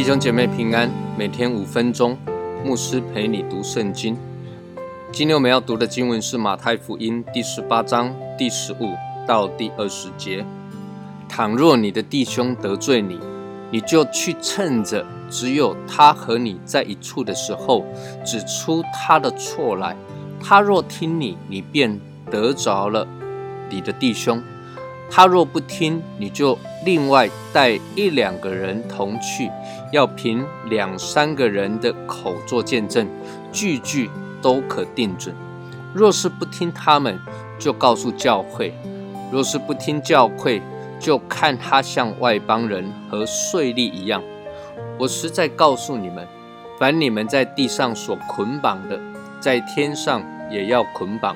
弟兄姐妹平安，每天五分钟，牧师陪你读圣经。今天我们要读的经文是马太福音第十八章第十五到第二十节。倘若你的弟兄得罪你，你就去趁着只有他和你在一处的时候，指出他的错来。他若听你，你便得着了你的弟兄；他若不听，你就另外带一两个人同去，要凭两三个人的口做见证，句句。都可定准。若是不听他们，就告诉教会；若是不听教会，就看他像外邦人和税吏一样。我实在告诉你们，凡你们在地上所捆绑的，在天上也要捆绑；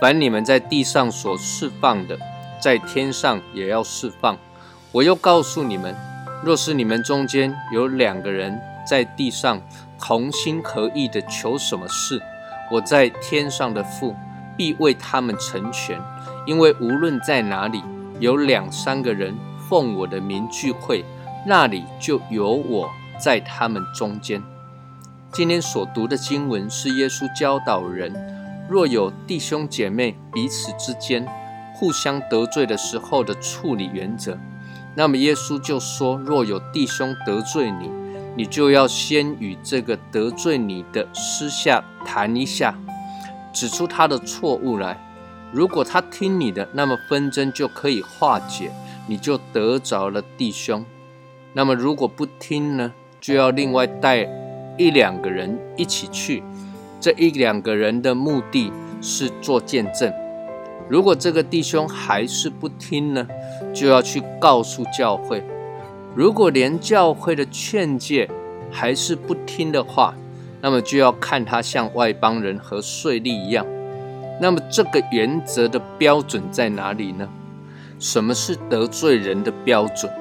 凡你们在地上所释放的，在天上也要释放。我又告诉你们，若是你们中间有两个人在地上同心合意的求什么事，我在天上的父必为他们成全，因为无论在哪里有两三个人奉我的名聚会，那里就有我在他们中间。今天所读的经文是耶稣教导人，若有弟兄姐妹彼此之间互相得罪的时候的处理原则。那么耶稣就说：若有弟兄得罪你，你就要先与这个得罪你的私下谈一下，指出他的错误来。如果他听你的，那么纷争就可以化解，你就得着了弟兄。那么如果不听呢，就要另外带一两个人一起去。这一两个人的目的是做见证。如果这个弟兄还是不听呢，就要去告诉教会。如果连教会的劝诫还是不听的话，那么就要看他像外邦人和税吏一样。那么这个原则的标准在哪里呢？什么是得罪人的标准？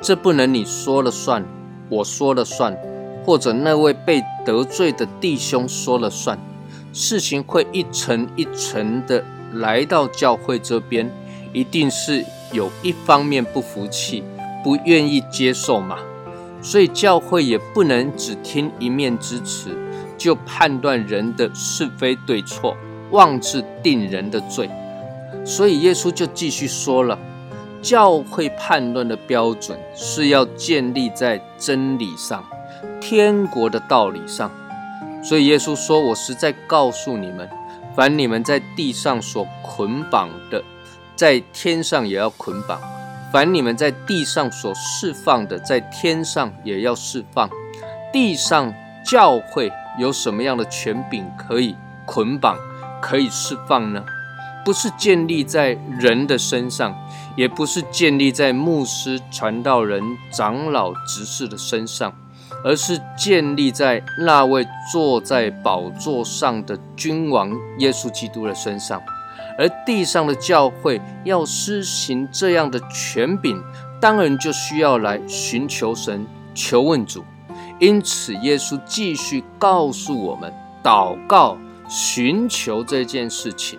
这不能你说了算，我说了算，或者那位被得罪的弟兄说了算。事情会一层一层的来到教会这边，一定是有一方面不服气。不愿意接受嘛，所以教会也不能只听一面之词，就判断人的是非对错，妄自定人的罪。所以耶稣就继续说了，教会判断的标准是要建立在真理上，天国的道理上。所以耶稣说：“我实在告诉你们，凡你们在地上所捆绑的，在天上也要捆绑。”凡你们在地上所释放的，在天上也要释放。地上教会有什么样的权柄可以捆绑、可以释放呢？不是建立在人的身上，也不是建立在牧师、传道人、长老、执事的身上，而是建立在那位坐在宝座上的君王耶稣基督的身上。而地上的教会要施行这样的权柄，当然就需要来寻求神、求问主。因此，耶稣继续告诉我们：祷告、寻求这件事情。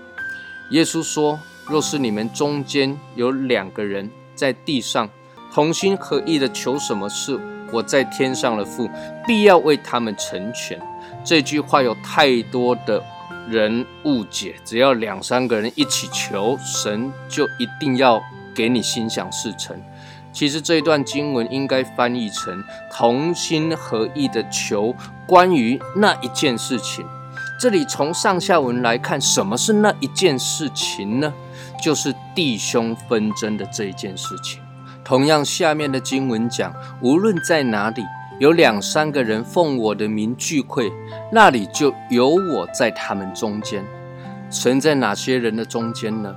耶稣说：“若是你们中间有两个人在地上同心合意的求什么事，我在天上的父必要为他们成全。”这句话有太多的。人误解，只要两三个人一起求神，就一定要给你心想事成。其实这一段经文应该翻译成同心合意的求关于那一件事情。这里从上下文来看，什么是那一件事情呢？就是弟兄纷争的这一件事情。同样，下面的经文讲，无论在哪里。有两三个人奉我的名聚会，那里就有我在他们中间。神在哪些人的中间呢？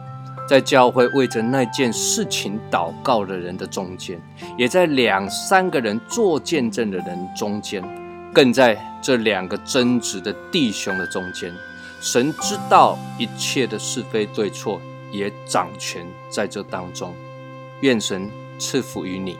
在教会为着那件事情祷告的人的中间，也在两三个人做见证的人中间，更在这两个争执的弟兄的中间。神知道一切的是非对错，也掌权在这当中。愿神赐福于你。